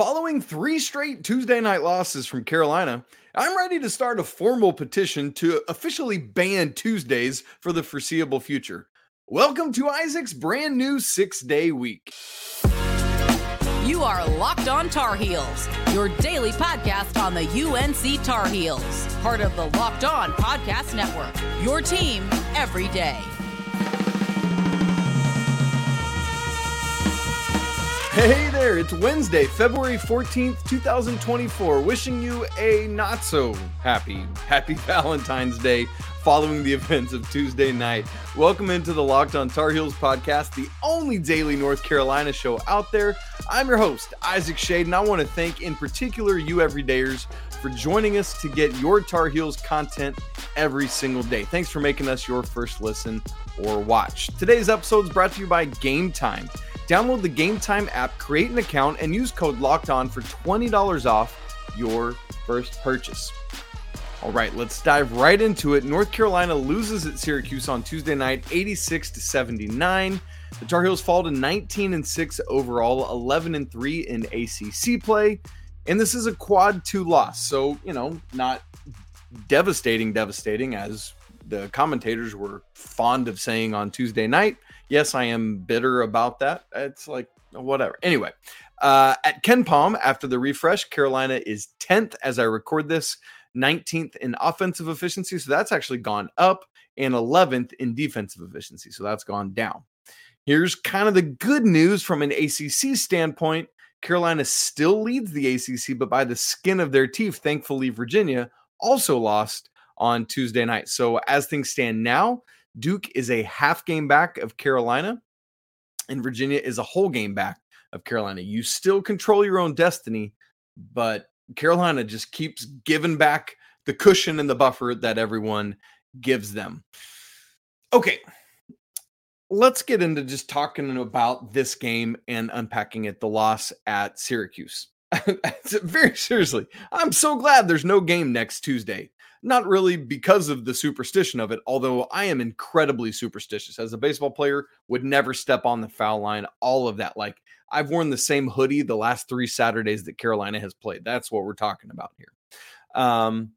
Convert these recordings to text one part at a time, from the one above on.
Following three straight Tuesday night losses from Carolina, I'm ready to start a formal petition to officially ban Tuesdays for the foreseeable future. Welcome to Isaac's brand new six day week. You are Locked On Tar Heels, your daily podcast on the UNC Tar Heels, part of the Locked On Podcast Network. Your team every day. Hey there, it's Wednesday, February 14th, 2024. Wishing you a not so happy, happy Valentine's Day following the events of Tuesday night. Welcome into the Locked on Tar Heels podcast, the only daily North Carolina show out there. I'm your host, Isaac Schade, and I want to thank in particular you everydayers for joining us to get your Tar Heels content every single day. Thanks for making us your first listen or watch. Today's episode is brought to you by Gametime. Download the Gametime app, create an account, and use code Locked On for $20 off your first purchase. All right, let's dive right into it. North Carolina loses at Syracuse on Tuesday night, 86 to 79. The Tar Heels fall to 19 and 6 overall, 11 and 3 in ACC play, and this is a quad 2 loss. So, you know, not devastating devastating as the commentators were fond of saying on Tuesday night. Yes, I am bitter about that. It's like whatever. Anyway, uh, at Palm after the refresh, Carolina is 10th as I record this, 19th in offensive efficiency. So that's actually gone up, and 11th in defensive efficiency. So that's gone down. Here's kind of the good news from an ACC standpoint. Carolina still leads the ACC, but by the skin of their teeth. Thankfully, Virginia also lost on Tuesday night. So as things stand now, Duke is a half game back of Carolina, and Virginia is a whole game back of Carolina. You still control your own destiny, but Carolina just keeps giving back the cushion and the buffer that everyone gives them. Okay, let's get into just talking about this game and unpacking it the loss at Syracuse. Very seriously, I'm so glad there's no game next Tuesday not really because of the superstition of it, although I am incredibly superstitious. As a baseball player, would never step on the foul line, all of that. Like I've worn the same hoodie the last three Saturdays that Carolina has played. That's what we're talking about here. Um,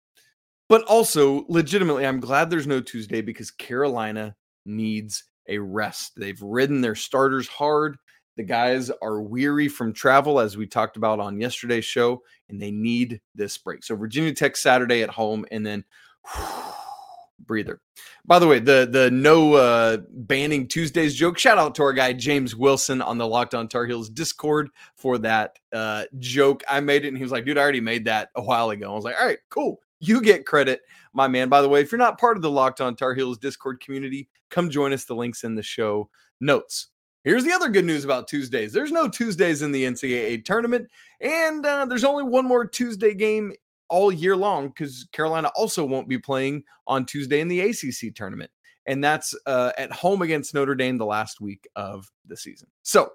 but also, legitimately, I'm glad there's no Tuesday because Carolina needs a rest. They've ridden their starters hard. The guys are weary from travel, as we talked about on yesterday's show, and they need this break. So Virginia Tech Saturday at home, and then whew, breather. By the way, the the no uh, banning Tuesdays joke. Shout out to our guy James Wilson on the Locked On Tar Heels Discord for that uh, joke. I made it, and he was like, "Dude, I already made that a while ago." I was like, "All right, cool." You get credit, my man. By the way, if you're not part of the Locked On Tar Heels Discord community, come join us. The links in the show notes. Here's the other good news about Tuesdays. There's no Tuesdays in the NCAA tournament, and uh, there's only one more Tuesday game all year long because Carolina also won't be playing on Tuesday in the ACC tournament, and that's uh, at home against Notre Dame the last week of the season. So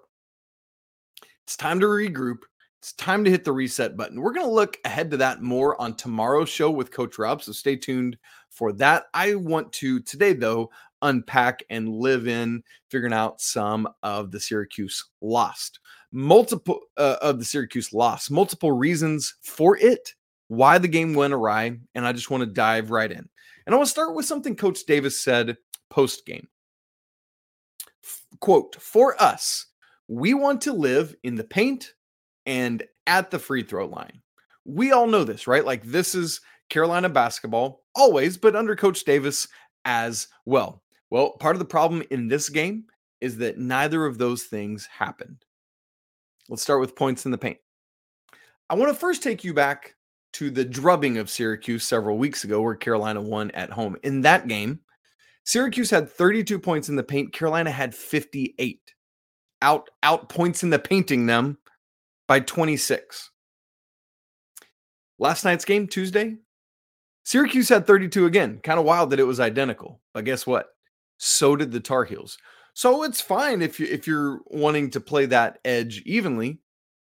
it's time to regroup. It's time to hit the reset button. We're going to look ahead to that more on tomorrow's show with Coach Rob. So stay tuned for that. I want to today, though, unpack and live in figuring out some of the Syracuse lost. Multiple uh, of the Syracuse lost, multiple reasons for it, why the game went awry, and I just want to dive right in. And I want to start with something Coach Davis said post game. Quote, for us, we want to live in the paint and at the free throw line. We all know this, right? Like this is Carolina basketball always, but under Coach Davis as well. Well, part of the problem in this game is that neither of those things happened. Let's start with points in the paint. I want to first take you back to the drubbing of Syracuse several weeks ago, where Carolina won at home. In that game, Syracuse had 32 points in the paint. Carolina had 58. Out out points in the painting them by 26. Last night's game, Tuesday, Syracuse had 32 again. Kind of wild that it was identical. But guess what? So did the Tar Heels. So it's fine if you if you're wanting to play that edge evenly,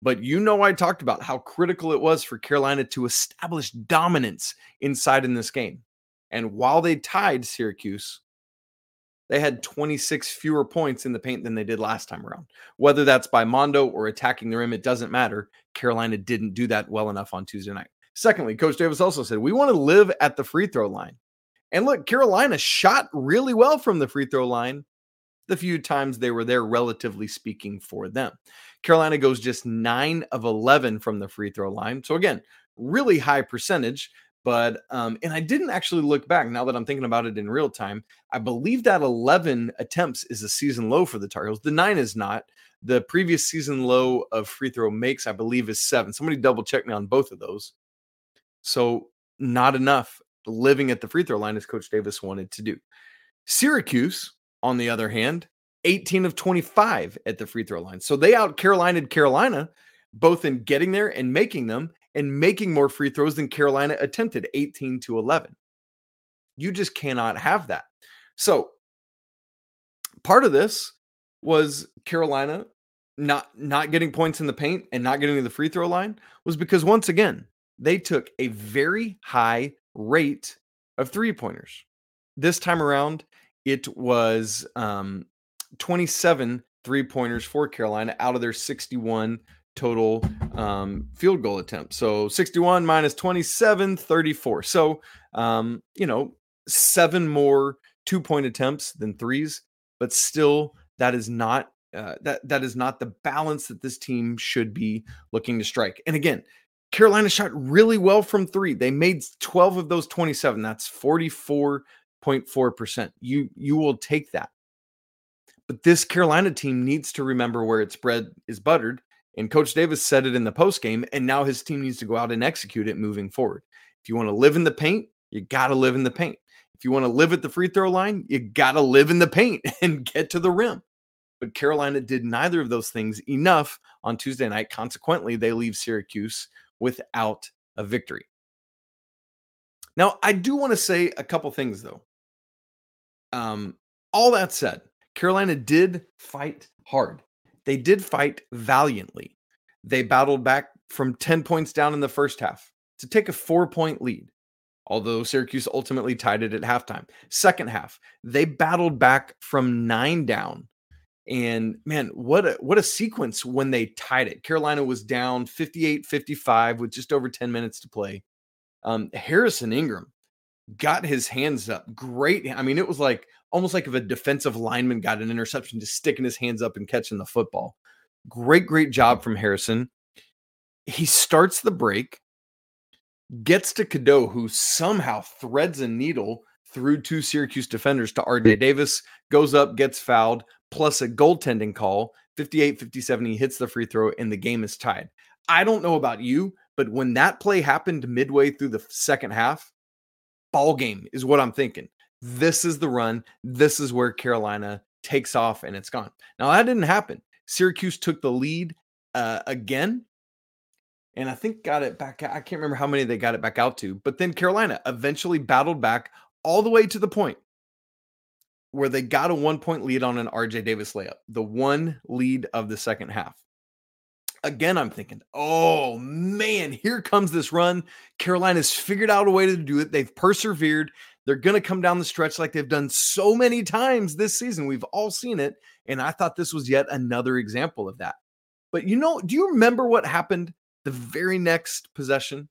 but you know I talked about how critical it was for Carolina to establish dominance inside in this game. And while they tied Syracuse, they had 26 fewer points in the paint than they did last time around. Whether that's by Mondo or attacking the rim, it doesn't matter. Carolina didn't do that well enough on Tuesday night. Secondly, Coach Davis also said, We want to live at the free throw line. And look, Carolina shot really well from the free throw line the few times they were there, relatively speaking, for them. Carolina goes just nine of 11 from the free throw line. So, again, really high percentage. But, um, and I didn't actually look back now that I'm thinking about it in real time. I believe that 11 attempts is a season low for the Tar Heels. The nine is not. The previous season low of free throw makes, I believe, is seven. Somebody double check me on both of those. So, not enough living at the free throw line as Coach Davis wanted to do. Syracuse, on the other hand, 18 of 25 at the free throw line. So they out Carolinaed Carolina both in getting there and making them and making more free throws than Carolina attempted 18 to 11. You just cannot have that. So part of this was Carolina not not getting points in the paint and not getting to the free throw line was because once again they took a very high rate of three pointers. This time around, it was um, 27 three pointers for Carolina out of their 61 total um, field goal attempts. So 61 minus 27, 34. So, um, you know, seven more two point attempts than threes, but still, that is not. Uh, that that is not the balance that this team should be looking to strike. And again, Carolina shot really well from three. They made 12 of those 27. That's 44.4%. You you will take that. But this Carolina team needs to remember where its bread is buttered. And Coach Davis said it in the post game, and now his team needs to go out and execute it moving forward. If you want to live in the paint, you got to live in the paint. If you want to live at the free throw line, you got to live in the paint and get to the rim. But Carolina did neither of those things enough on Tuesday night. Consequently, they leave Syracuse without a victory. Now, I do want to say a couple things though. Um, all that said, Carolina did fight hard. They did fight valiantly. They battled back from 10 points down in the first half to take a four point lead, although Syracuse ultimately tied it at halftime. Second half, they battled back from nine down. And man, what a what a sequence when they tied it. Carolina was down 58-55 with just over 10 minutes to play. Um, Harrison Ingram got his hands up. Great. I mean, it was like almost like if a defensive lineman got an interception, just sticking his hands up and catching the football. Great, great job from Harrison. He starts the break, gets to Cadeau, who somehow threads a needle through two Syracuse defenders to RJ Davis, goes up, gets fouled, plus a goaltending call. 58 57, he hits the free throw, and the game is tied. I don't know about you, but when that play happened midway through the second half, ball game is what I'm thinking. This is the run. This is where Carolina takes off and it's gone. Now, that didn't happen. Syracuse took the lead uh, again. And I think got it back. I can't remember how many they got it back out to, but then Carolina eventually battled back all the way to the point where they got a one point lead on an RJ Davis layup, the one lead of the second half. Again, I'm thinking, oh man, here comes this run. Carolina's figured out a way to do it. They've persevered. They're going to come down the stretch like they've done so many times this season. We've all seen it. And I thought this was yet another example of that. But you know, do you remember what happened the very next possession?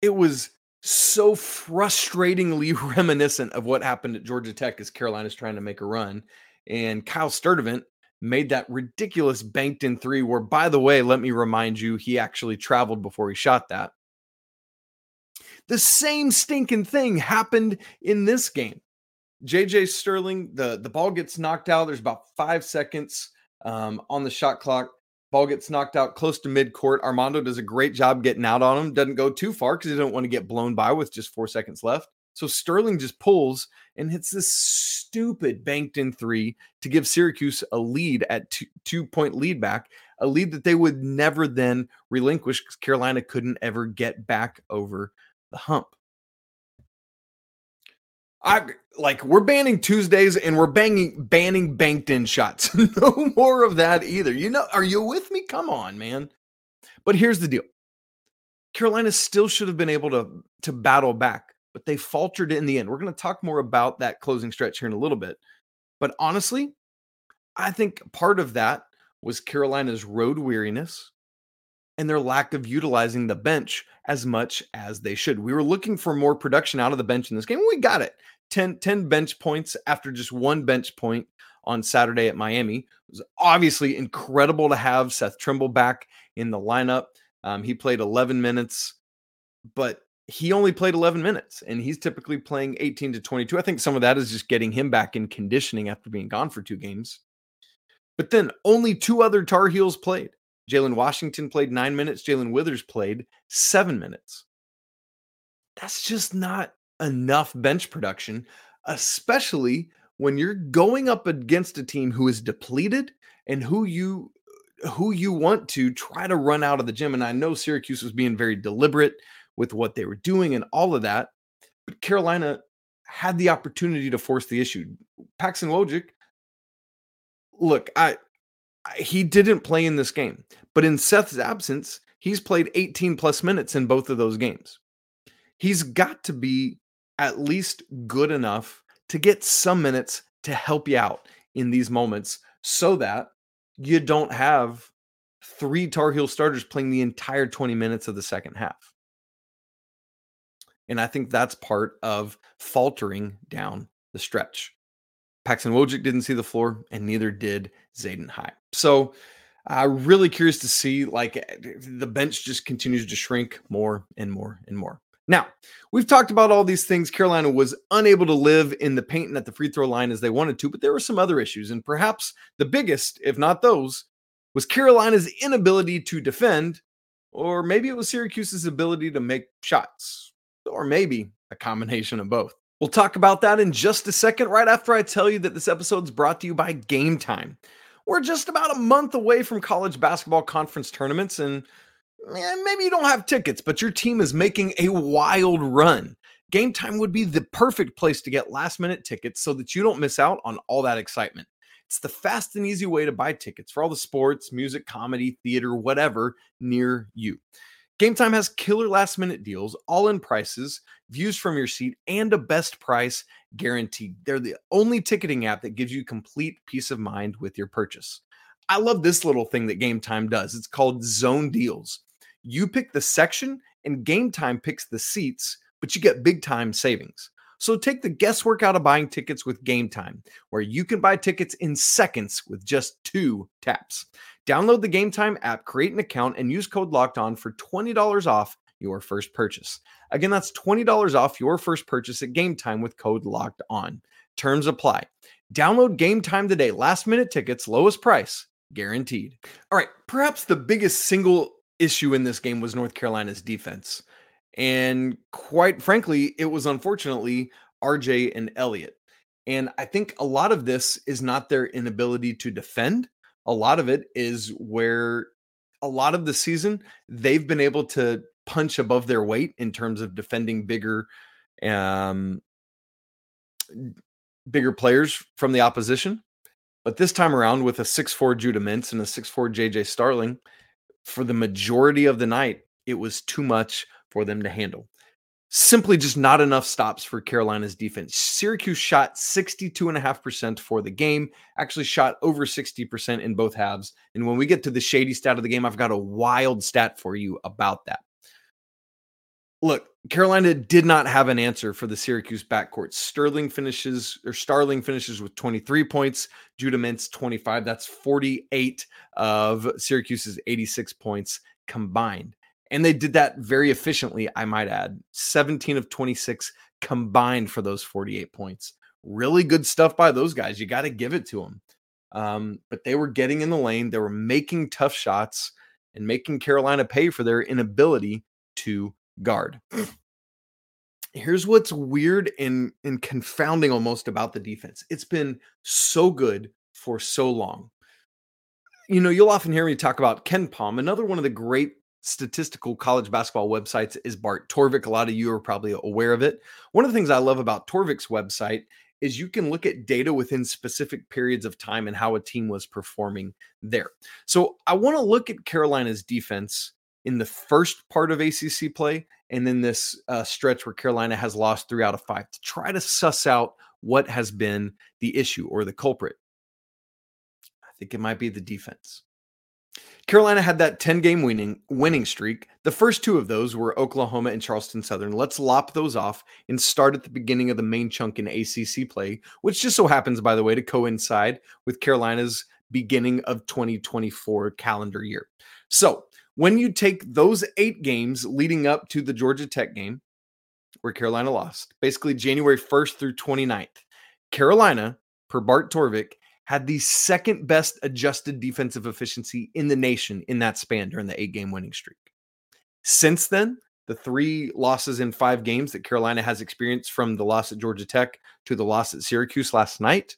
It was so frustratingly reminiscent of what happened at Georgia Tech as Carolina's trying to make a run. And Kyle Sturdivant made that ridiculous banked in three, where, by the way, let me remind you, he actually traveled before he shot that. The same stinking thing happened in this game. JJ Sterling, the, the ball gets knocked out. There's about five seconds um, on the shot clock. Ball gets knocked out close to midcourt. Armando does a great job getting out on him. Doesn't go too far because he don't want to get blown by with just four seconds left. So Sterling just pulls and hits this stupid banked in three to give Syracuse a lead at two, two point lead back, a lead that they would never then relinquish because Carolina couldn't ever get back over the hump. I like we're banning Tuesdays and we're banging banning banked in shots. no more of that either. You know, are you with me? Come on, man. But here's the deal. Carolina still should have been able to to battle back but they faltered in the end. We're going to talk more about that closing stretch here in a little bit. But honestly, I think part of that was Carolina's road weariness and their lack of utilizing the bench as much as they should. We were looking for more production out of the bench in this game. We got it. 10, 10 bench points after just one bench point on Saturday at Miami. It was obviously incredible to have Seth Trimble back in the lineup. Um, he played 11 minutes, but he only played 11 minutes and he's typically playing 18 to 22. I think some of that is just getting him back in conditioning after being gone for two games. But then only two other Tar Heels played. Jalen Washington played nine minutes. Jalen Withers played seven minutes. That's just not enough bench production, especially when you're going up against a team who is depleted and who you who you want to try to run out of the gym. And I know Syracuse was being very deliberate with what they were doing and all of that, but Carolina had the opportunity to force the issue. Paxton Wojcik, look, I he didn't play in this game, but in Seth's absence, he's played 18 plus minutes in both of those games. He's got to be at least good enough to get some minutes to help you out in these moments so that you don't have three Tar Heel starters playing the entire 20 minutes of the second half. And I think that's part of faltering down the stretch. Paxton Wojcik didn't see the floor, and neither did Zayden High. So I'm uh, really curious to see like eh, the bench just continues to shrink more and more and more. Now, we've talked about all these things. Carolina was unable to live in the paint and at the free throw line as they wanted to, but there were some other issues. And perhaps the biggest, if not those, was Carolina's inability to defend, or maybe it was Syracuse's ability to make shots, or maybe a combination of both. We'll talk about that in just a second, right after I tell you that this episode is brought to you by Gametime. We're just about a month away from college basketball conference tournaments, and eh, maybe you don't have tickets, but your team is making a wild run. Gametime would be the perfect place to get last minute tickets so that you don't miss out on all that excitement. It's the fast and easy way to buy tickets for all the sports, music, comedy, theater, whatever near you. Gametime has killer last minute deals, all in prices, views from your seat, and a best price guaranteed. They're the only ticketing app that gives you complete peace of mind with your purchase. I love this little thing that Gametime does. It's called Zone Deals. You pick the section and Gametime picks the seats, but you get big time savings. So take the guesswork out of buying tickets with Gametime, where you can buy tickets in seconds with just two taps. Download the Gametime app, create an account, and use code Locked On for twenty dollars off your first purchase. Again, that's twenty dollars off your first purchase at Gametime with code Locked On. Terms apply. Download Gametime today. Last minute tickets, lowest price guaranteed. All right, perhaps the biggest single issue in this game was North Carolina's defense. And quite frankly, it was unfortunately RJ and Elliot. And I think a lot of this is not their inability to defend. A lot of it is where a lot of the season they've been able to punch above their weight in terms of defending bigger um bigger players from the opposition. But this time around with a 6-4 Judah Mintz and a 6-4 JJ Starling, for the majority of the night, it was too much for them to handle. Simply just not enough stops for Carolina's defense. Syracuse shot 62.5% for the game, actually shot over 60% in both halves. And when we get to the shady stat of the game, I've got a wild stat for you about that. Look, Carolina did not have an answer for the Syracuse backcourt. Sterling finishes or Starling finishes with 23 points, Judah Mintz 25. That's 48 of Syracuse's 86 points combined. And they did that very efficiently, I might add. 17 of 26 combined for those 48 points. Really good stuff by those guys. You got to give it to them. Um, but they were getting in the lane, they were making tough shots and making Carolina pay for their inability to guard. Here's what's weird and, and confounding almost about the defense. It's been so good for so long. You know, you'll often hear me talk about KenPom. Another one of the great statistical college basketball websites is Bart Torvik. A lot of you are probably aware of it. One of the things I love about Torvik's website is you can look at data within specific periods of time and how a team was performing there. So I want to look at Carolina's defense in the first part of ACC play and then this uh, stretch where Carolina has lost three out of five to try to suss out what has been the issue or the culprit. I think it might be the defense. Carolina had that 10 game winning winning streak. The first two of those were Oklahoma and Charleston Southern. Let's lop those off and start at the beginning of the main chunk in ACC play, which just so happens, by the way, to coincide with Carolina's beginning of 2024 calendar year. So when you take those eight games leading up to the Georgia Tech game, where Carolina lost, basically January 1st through 29th, Carolina, per Bart Torvik, had the second best adjusted defensive efficiency in the nation in that span during the eight game winning streak. Since then, the three losses in five games that Carolina has experienced from the loss at Georgia Tech to the loss at Syracuse last night,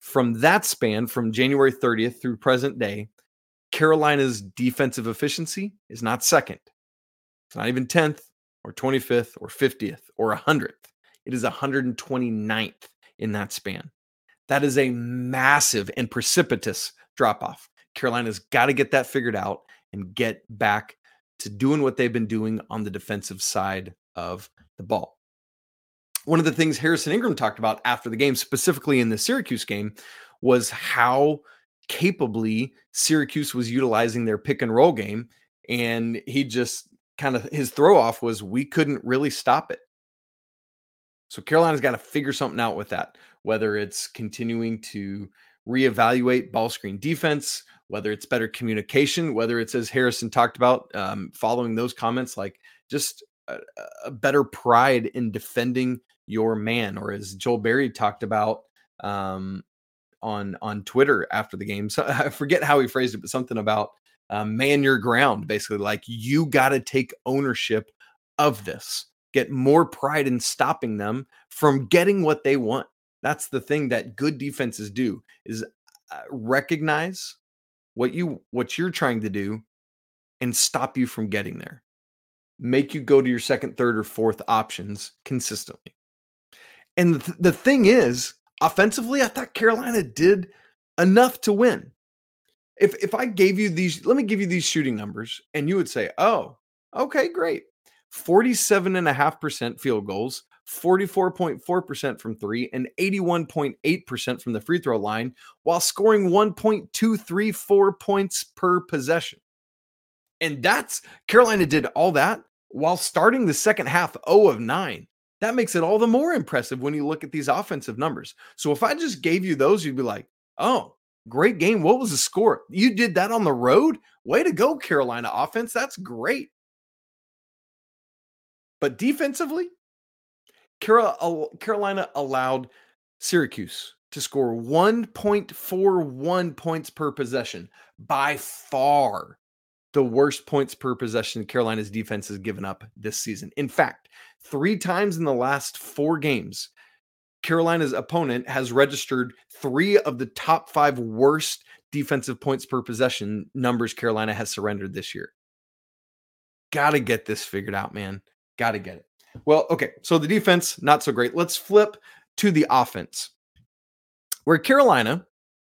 from that span from January 30th through present day, Carolina's defensive efficiency is not second. It's not even 10th or 25th or 50th or 100th. It is 129th in that span. That is a massive and precipitous drop off. Carolina's got to get that figured out and get back to doing what they've been doing on the defensive side of the ball. One of the things Harrison Ingram talked about after the game, specifically in the Syracuse game, was how capably Syracuse was utilizing their pick and roll game. And he just kind of his throw off was we couldn't really stop it. So Carolina's got to figure something out with that, whether it's continuing to reevaluate ball screen defense, whether it's better communication, whether it's as Harrison talked about, um, following those comments, like just a, a, better pride in defending your man, or as Joel Berry talked about um, on on Twitter after the game. So I forget how he phrased it, but something about um, man your ground, basically like you got to take ownership of this get more pride in stopping them from getting what they want. That's the thing that good defenses do is uh, recognize what you what you're trying to do and stop you from getting there. Make you go to your second, third or fourth options consistently. And the, th- the thing is, offensively, I thought Carolina did enough to win. If if I gave you these, let me give you these shooting numbers, and you would say, "Oh, okay, great. 47.5% field goals, 44.4% from three, and 81.8% from the free throw line, while scoring 1.234 points per possession. And that's Carolina did all that while starting the second half 0 of 9. That makes it all the more impressive when you look at these offensive numbers. So if I just gave you those, you'd be like, oh, great game. What was the score? You did that on the road? Way to go, Carolina offense. That's great. But defensively, Carolina allowed Syracuse to score 1.41 points per possession, by far the worst points per possession Carolina's defense has given up this season. In fact, three times in the last four games, Carolina's opponent has registered three of the top five worst defensive points per possession numbers Carolina has surrendered this year. Got to get this figured out, man. Got to get it. Well, okay. So the defense, not so great. Let's flip to the offense, where Carolina,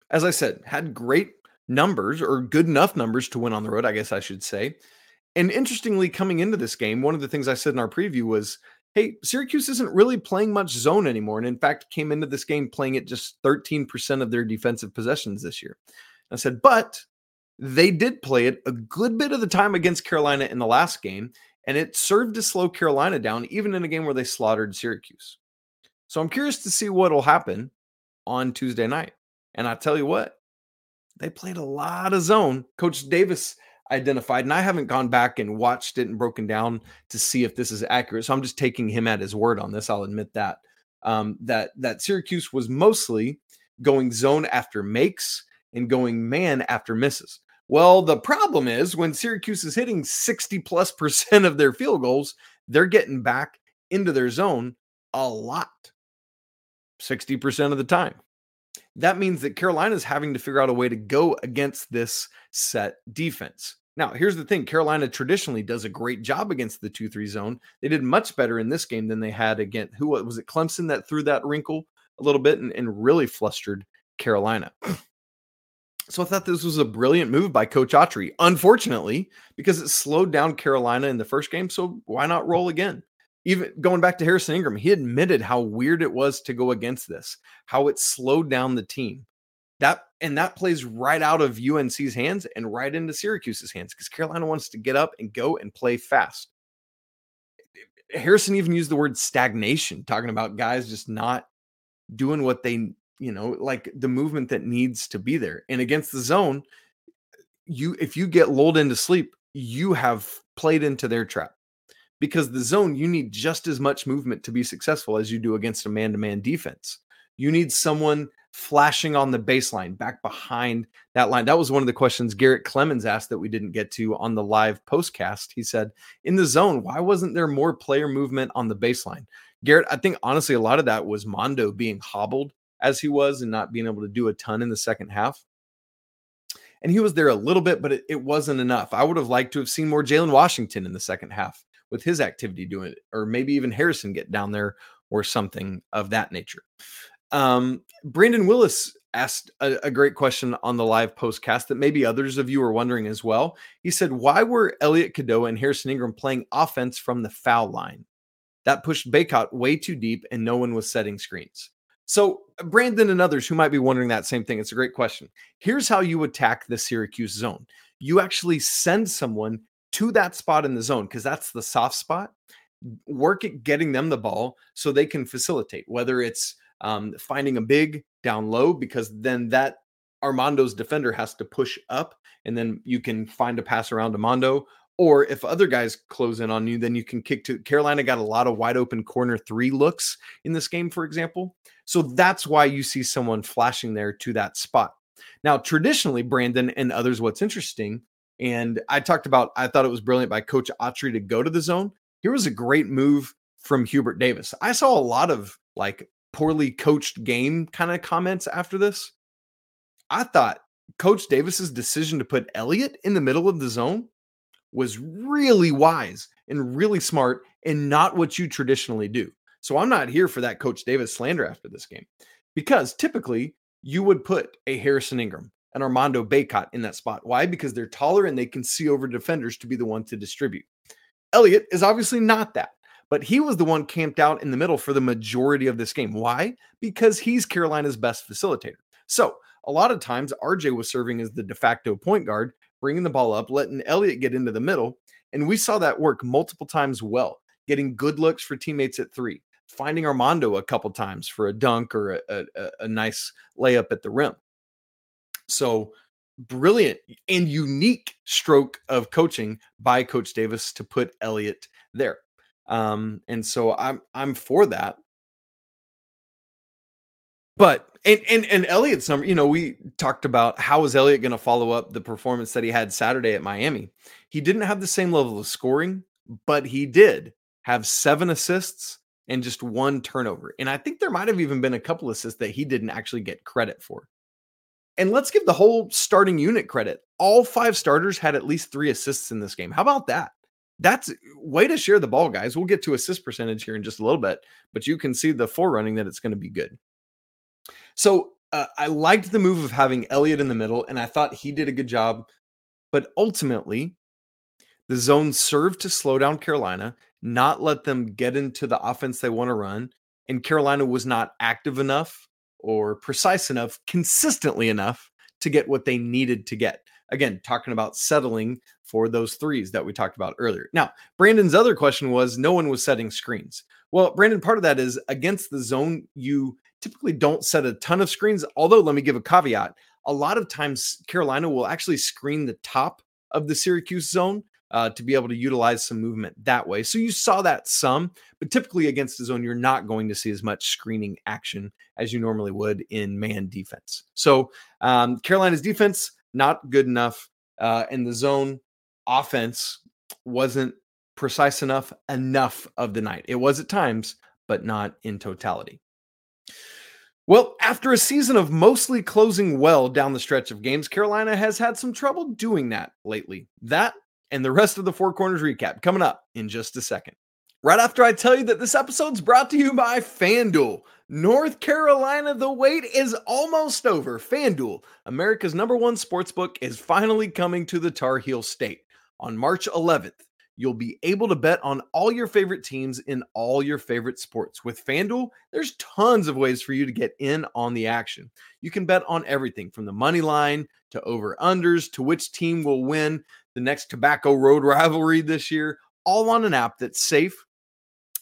as I said, had great numbers or good enough numbers to win on the road, I guess I should say. And interestingly, coming into this game, one of the things I said in our preview was hey, Syracuse isn't really playing much zone anymore. And in fact, came into this game playing at just 13% of their defensive possessions this year. I said, but they did play it a good bit of the time against Carolina in the last game and it served to slow Carolina down, even in a game where they slaughtered Syracuse. So I'm curious to see what will happen on Tuesday night. And I tell you what, they played a lot of zone. Coach Davis identified, and I haven't gone back and watched it and broken down to see if this is accurate. So I'm just taking him at his word on this. I'll admit that. Um, that that Syracuse was mostly going zone after makes and going man after misses. Well, the problem is when Syracuse is hitting 60 plus percent of their field goals, they're getting back into their zone a lot, 60% of the time. That means that Carolina is having to figure out a way to go against this set defense. Now, here's the thing Carolina traditionally does a great job against the 2 3 zone. They did much better in this game than they had against who was it, Clemson, that threw that wrinkle a little bit and, and really flustered Carolina. So I thought this was a brilliant move by Coach Autry. Unfortunately, because it slowed down Carolina in the first game, so why not roll again? Even going back to Harrison Ingram, he admitted how weird it was to go against this, how it slowed down the team. That and that plays right out of UNC's hands and right into Syracuse's hands because Carolina wants to get up and go and play fast. Harrison even used the word stagnation, talking about guys just not doing what they, you know, like the movement that needs to be there. And against the zone, you if you get lulled into sleep, you have played into their trap. Because the zone, you need just as much movement to be successful as you do against a man-to-man defense. You need someone flashing on the baseline back behind that line. That was one of the questions Garrett Clemens asked that we didn't get to on the live postcast. He said, in the zone, why wasn't there more player movement on the baseline? Garrett, I think honestly, a lot of that was Mondo being hobbled as he was and not being able to do a ton in the second half. And he was there a little bit, but it, it wasn't enough. I would have liked to have seen more Jalen Washington in the second half with his activity doing it, or maybe even Harrison get down there or something of that nature. Um, Brandon Willis asked a, a, great question on the live postcast that maybe others of you are wondering as well. He said, Why were Elliot Cadeau and Harrison Ingram playing offense from the foul line? That pushed Bacot way too deep and no one was setting screens. So, Brandon and others who might be wondering that same thing, it's a great question. Here's how you attack the Syracuse zone you actually send someone to that spot in the zone because that's the soft spot. Work at getting them the ball so they can facilitate, whether it's um, finding a big down low because then that Armando's defender has to push up and then you can find a pass around Armando. Or if other guys close in on you, then you can kick to Carolina got a lot of wide open corner three looks in this game, for example. So that's why you see someone flashing there to that spot. Now, traditionally, Brandon and others, what's interesting, and I talked about, I thought it was brilliant by Coach Autry to go to the zone. Here was a great move from Hubert Davis. I saw a lot of like poorly coached game kind of comments after this. I thought Coach Davis's decision to put Elliot in the middle of the zone was really wise and really smart and not what you traditionally do. So I'm not here for that Coach Davis slander after this game because typically you would put a Harrison Ingram, an Armando Bacot in that spot. Why? Because they're taller and they can see over defenders to be the one to distribute. Elliot is obviously not that but he was the one camped out in the middle for the majority of this game. Why? Because he's Carolina's best facilitator. So a lot of times, RJ was serving as the de facto point guard, bringing the ball up, letting Elliot get into the middle. And we saw that work multiple times well, getting good looks for teammates at three, finding Armando a couple times for a dunk or a, a, a nice layup at the rim. So brilliant and unique stroke of coaching by Coach Davis to put Elliot there. Um, and so I'm I'm for that. But and and and Elliot's number, you know, we talked about how is Elliot going to follow up the performance that he had Saturday at Miami. He didn't have the same level of scoring, but he did have seven assists and just one turnover. And I think there might have even been a couple assists that he didn't actually get credit for. And let's give the whole starting unit credit. All five starters had at least three assists in this game. How about that? that's way to share the ball, guys. We'll get to assist percentage here in just a little bit, but you can see the forerunning that it's going to be good. So uh, I liked the move of having Elliot in the middle, and I thought he did a good job. But ultimately, the zone served to slow down Carolina, not let them get into the offense they want to run. And Carolina was not active enough or precise enough, consistently enough to get what they needed to get. Again, talking about settling for those threes that we talked about earlier. Now, Brandon's other question was no one was setting screens. Well, Brandon, part of that is against the zone, you typically don't set a ton of screens. Although, let me give a caveat. A lot of times, Carolina will actually screen the top of the Syracuse zone uh, to be able to utilize some movement that way. So you saw that some, but typically against the zone, you're not going to see as much screening action as you normally would in man defense. So um, Carolina's defense not good enough, uh, and the zone offense wasn't precise enough enough of the night. It was at times, but not in totality. Well, after a season of mostly closing well down the stretch of games, Carolina has had some trouble doing that lately. That and the rest of the Four Corners recap coming up in just a second. Right after I tell you that this episode's brought to you by FanDuel. North Carolina, the wait is almost over. FanDuel, America's number one sportsbook, is finally coming to the Tar Heel State. On March 11th, you'll be able to bet on all your favorite teams in all your favorite sports. With FanDuel, there's tons of ways for you to get in on the action. You can bet on everything from the money line to over unders to which team will win the next Tobacco Road rivalry this year, all on an app that's safe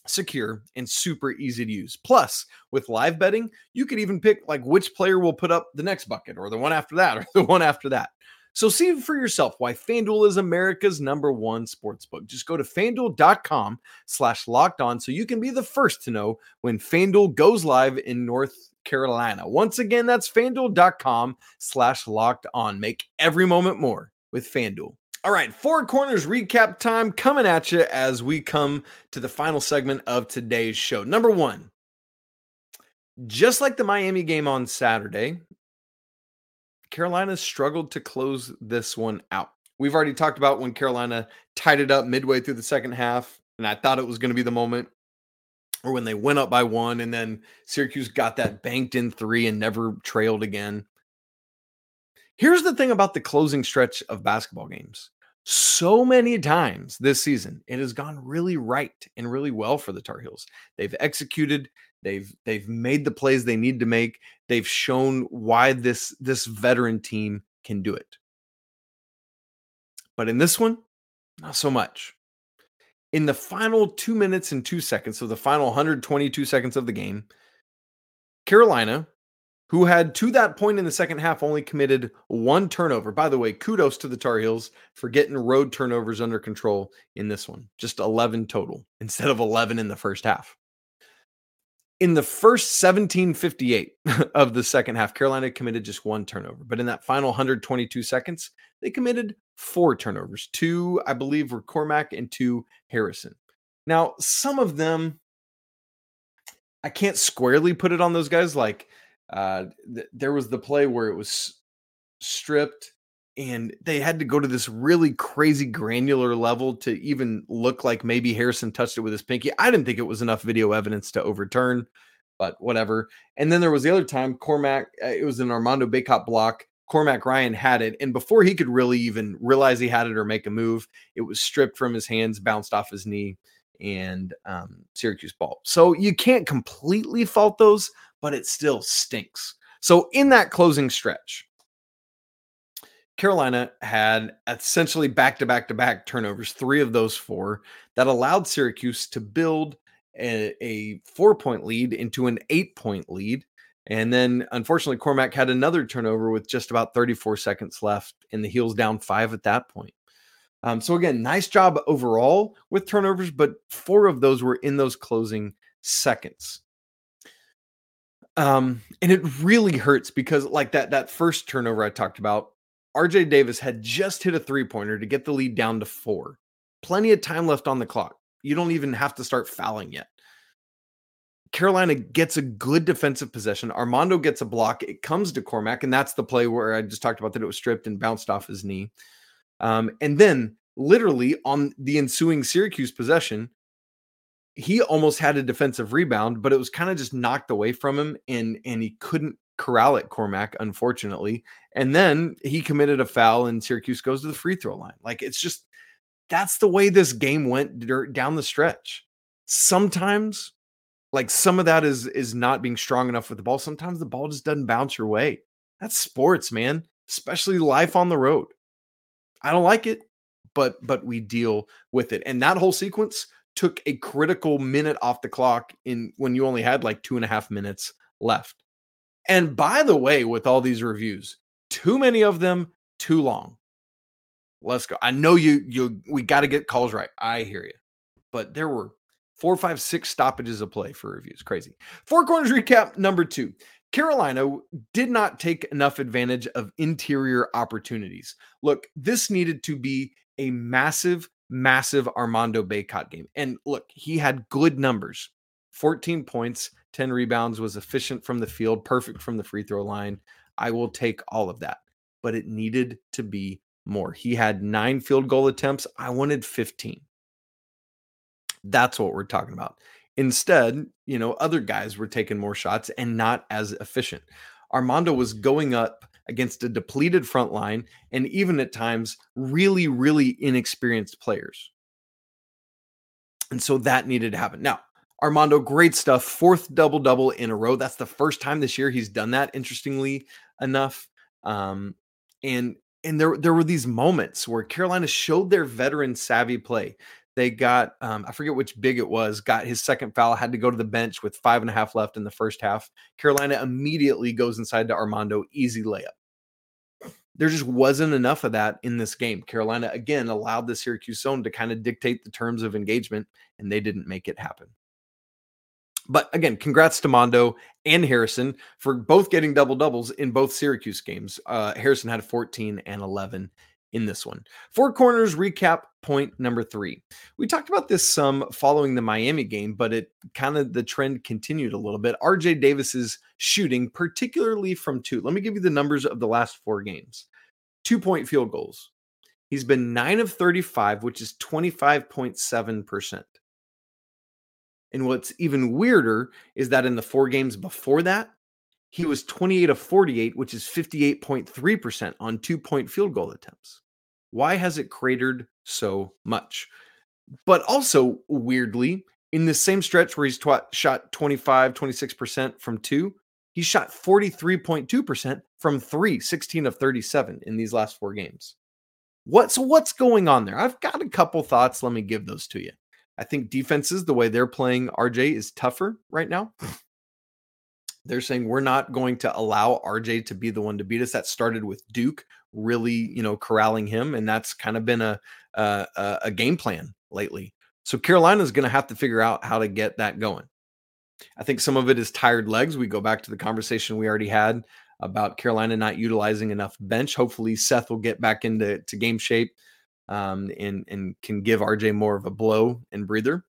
secure, and super easy to use. Plus, with live betting, you could even pick like which player will put up the next bucket or the one after that or the one after that. So see for yourself why FanDuel is America's number one sports book. Just go to fanduel.com slash locked on so you can be the first to know when FanDuel goes live in North Carolina. Once again, that's fanduel.com slash locked on. Make every moment more with FanDuel. All right, Four Corners recap time coming at you as we come to the final segment of today's show. Number one, just like the Miami game on Saturday, Carolina struggled to close this one out. We've already talked about when Carolina tied it up midway through the second half, and I thought it was going to be the moment, or when they went up by one, and then Syracuse got that banked in three and never trailed again. Here's the thing about the closing stretch of basketball games so many times this season it has gone really right and really well for the tar heels they've executed they've they've made the plays they need to make they've shown why this this veteran team can do it but in this one not so much in the final two minutes and two seconds so the final 122 seconds of the game carolina who had to that point in the second half only committed one turnover. By the way, kudos to the Tar Heels for getting road turnovers under control in this one. Just 11 total instead of 11 in the first half. In the first 1758 of the second half, Carolina committed just one turnover. But in that final 122 seconds, they committed four turnovers. Two, I believe, were Cormac and two Harrison. Now, some of them, I can't squarely put it on those guys. Like, uh, th- there was the play where it was stripped and they had to go to this really crazy granular level to even look like maybe Harrison touched it with his pinky. I didn't think it was enough video evidence to overturn, but whatever. And then there was the other time Cormac, uh, it was an Armando Bacot block. Cormac Ryan had it, and before he could really even realize he had it or make a move, it was stripped from his hands, bounced off his knee, and um, Syracuse ball. So you can't completely fault those, but it still stinks. So in that closing stretch, Carolina had essentially back to back to back turnovers, three of those four, that allowed Syracuse to build a, a four point lead into an eight point lead. And then unfortunately, Cormac had another turnover with just about 34 seconds left, and the Heels down five at that point. Um, so, again, nice job overall with turnovers, but four of those were in those closing seconds. Um, and it really hurts because like that that first turnover I talked about, RJ Davis had just hit a three-pointer to get the lead down to 4. Plenty of time left on the clock. You don't even have to start fouling yet. Carolina gets a good defensive possession. Armando gets a block. It comes to Cormac, and that's the play where I just talked about that it was stripped and bounced off his knee. Um, and then, literally on the ensuing Syracuse possession, he almost had a defensive rebound, but it was kind of just knocked away from him, and and he couldn't corral at Cormac, unfortunately, and then he committed a foul, and Syracuse goes to the free throw line. Like it's just that's the way this game went down the stretch. Sometimes, like some of that is is not being strong enough with the ball. Sometimes the ball just doesn't bounce your way. That's sports, man. Especially life on the road. I don't like it, but but we deal with it. And that whole sequence took a critical minute off the clock in when you only had like two and a half minutes left. And by the way, with all these reviews, too many of them too long. Let's go. I know you you we got to get calls right. I hear you. But there were four, five, six stoppages of play for reviews. Crazy. Four corners recap number two. Carolina did not take enough advantage of interior opportunities. Look, this needed to be a massive massive Armando Bacot game. And look, he had good numbers 14 points, 10 rebounds, was efficient from the field, perfect from the free throw line. I will take all of that, but it needed to be more. He had nine field goal attempts. I wanted 15. That's what we're talking about. Instead, you know, other guys were taking more shots and not as efficient. Armando was going up against a depleted front line and even at times really, really inexperienced players. And so that needed to happen. Now, Armando, great stuff. Fourth double double in a row. That's the first time this year he's done that, interestingly enough. Um, and and there there were these moments where Carolina showed their veteran savvy play. They got um, I forget which big it was, got his second foul, had to go to the bench with five and a half left in the first half. Carolina immediately goes inside to Armando, easy layup. There just wasn't enough of that in this game. Carolina again allowed the Syracuse zone to kind of dictate the terms of engagement, and they didn't make it happen. But again, congrats to Mondo and Harrison for both getting double doubles in both Syracuse games. Uh, Harrison had 14 and 11 in this one. Four corners recap point number three. We talked about this some following the Miami game, but it kind of the trend continued a little bit. RJ Davis's shooting, particularly from two. Let me give you the numbers of the last four games. Two point field goals. He's been nine of 35, which is 25.7%. And what's even weirder is that in the four games before that, he was 28 of 48, which is 58.3% on two point field goal attempts. Why has it cratered so much? But also, weirdly, in the same stretch where he's tw- shot 25, 26% from two, he shot 43.2% from three, 16 of 37 in these last four games. What, so what's going on there? I've got a couple thoughts. Let me give those to you. I think defenses, the way they're playing RJ, is tougher right now. They're saying we're not going to allow RJ to be the one to beat us. That started with Duke really, you know, corralling him, and that's kind of been a a, a game plan lately. So Carolina's going to have to figure out how to get that going. I think some of it is tired legs. We go back to the conversation we already had about Carolina not utilizing enough bench. Hopefully, Seth will get back into to game shape um, and and can give RJ more of a blow and breather.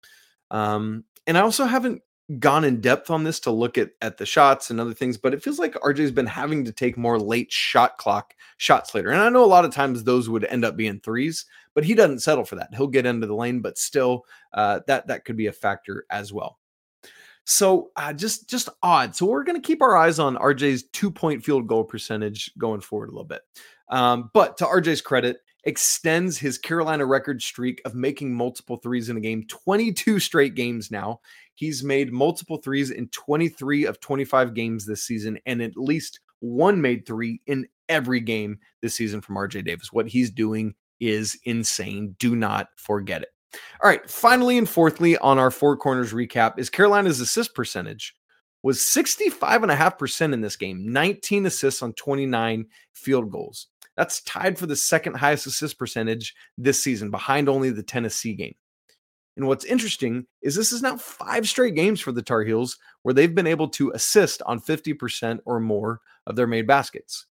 Um, and I also haven't gone in depth on this to look at at the shots and other things, but it feels like RJ's been having to take more late shot clock shots later. And I know a lot of times those would end up being threes, but he doesn't settle for that. He'll get into the lane, but still, uh, that that could be a factor as well. So uh, just just odd. So we're going to keep our eyes on RJ's two point field goal percentage going forward a little bit. Um, but to RJ's credit, extends his Carolina record streak of making multiple threes in a game 22 straight games now. He's made multiple threes in 23 of 25 games this season, and at least one made three in every game this season from RJ Davis. What he's doing is insane. Do not forget it. All right. Finally, and fourthly, on our four corners recap, is Carolina's assist percentage was 65.5% in this game, 19 assists on 29 field goals. That's tied for the second highest assist percentage this season, behind only the Tennessee game. And what's interesting is this is now five straight games for the Tar Heels where they've been able to assist on 50% or more of their made baskets.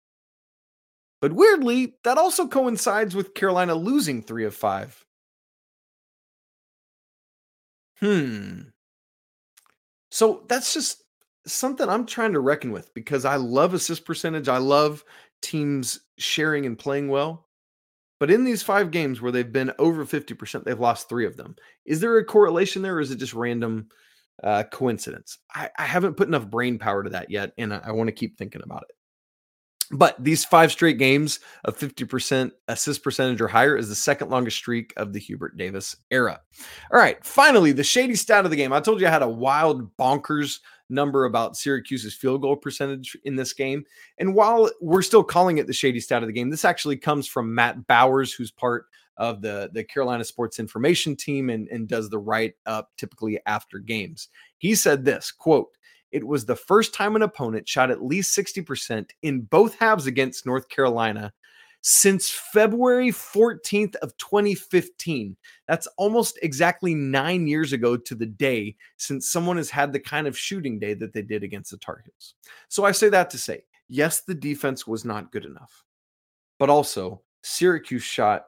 But weirdly, that also coincides with Carolina losing three of five. Hmm. So that's just something I'm trying to reckon with because I love assist percentage. I love teams sharing and playing well. But in these five games where they've been over 50%, they've lost three of them. Is there a correlation there or is it just random uh, coincidence? I, I, haven't put enough brain power to that yet, and I, I want to keep thinking about it. But these five straight games of 50% assist percentage or higher is the second longest streak of the Hubert Davis era. All right, finally, the Schade stat of the game. I told you I had a wild, bonkers number about Syracuse's field goal percentage in this game. And while we're still calling it the Schade stat of the game, this actually comes from Matt Bowers, who's part of the, the Carolina Sports Information team and, and does the write up typically after games. He said this quote, it was the first time an opponent shot at least 60% in both halves against North Carolina since February 14th of 2015. That's almost exactly 9 years ago to the day since someone has had the kind of shooting day that they did against the Tar Heels. So I say that to say, yes, the defense was not good enough. But also, Syracuse shot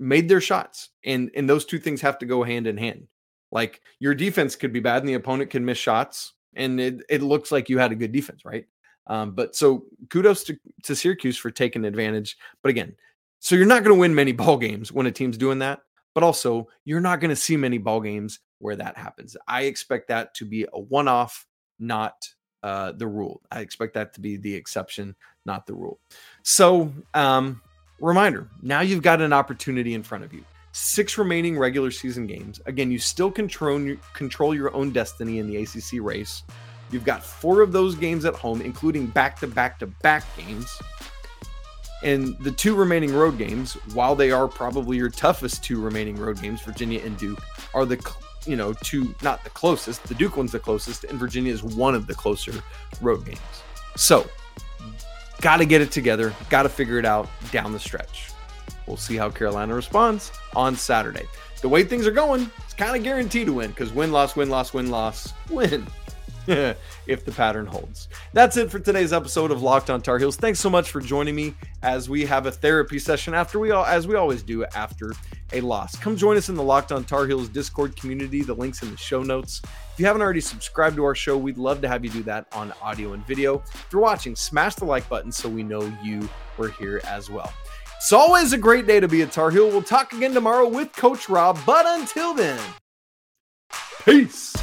made their shots and and those two things have to go hand in hand. Like your defense could be bad and the opponent can miss shots and it, it looks like you had a good defense, right? Um, but so kudos to, to Syracuse for taking advantage. But again, so you're not going to win many ball games when a team's doing that. But also, you're not going to see many ball games where that happens. I expect that to be a one off, not uh, the rule. I expect that to be the exception, not the rule. So, um, reminder now you've got an opportunity in front of you. Six remaining regular season games. Again, you still control, control your own destiny in the ACC race. You've got four of those games at home, including back to back to back games. And the two remaining road games, while they are probably your toughest two remaining road games, Virginia and Duke, are the you know two not the closest. The Duke one's the closest, and Virginia is one of the closer road games. So, got to get it together. Got to figure it out down the stretch. We'll see how Carolina responds on Saturday. The way things are going, it's kind of guaranteed to win because win loss win loss win loss win. if the pattern holds. That's it for today's episode of Locked on Tar Heels. Thanks so much for joining me as we have a therapy session after we all as we always do after a loss. Come join us in the Locked on Tar Heels Discord community. The links in the show notes. If you haven't already subscribed to our show, we'd love to have you do that on audio and video. If you're watching, smash the like button so we know you were here as well. It's always a great day to be a Tar Heel. We'll talk again tomorrow with Coach Rob, but until then, peace.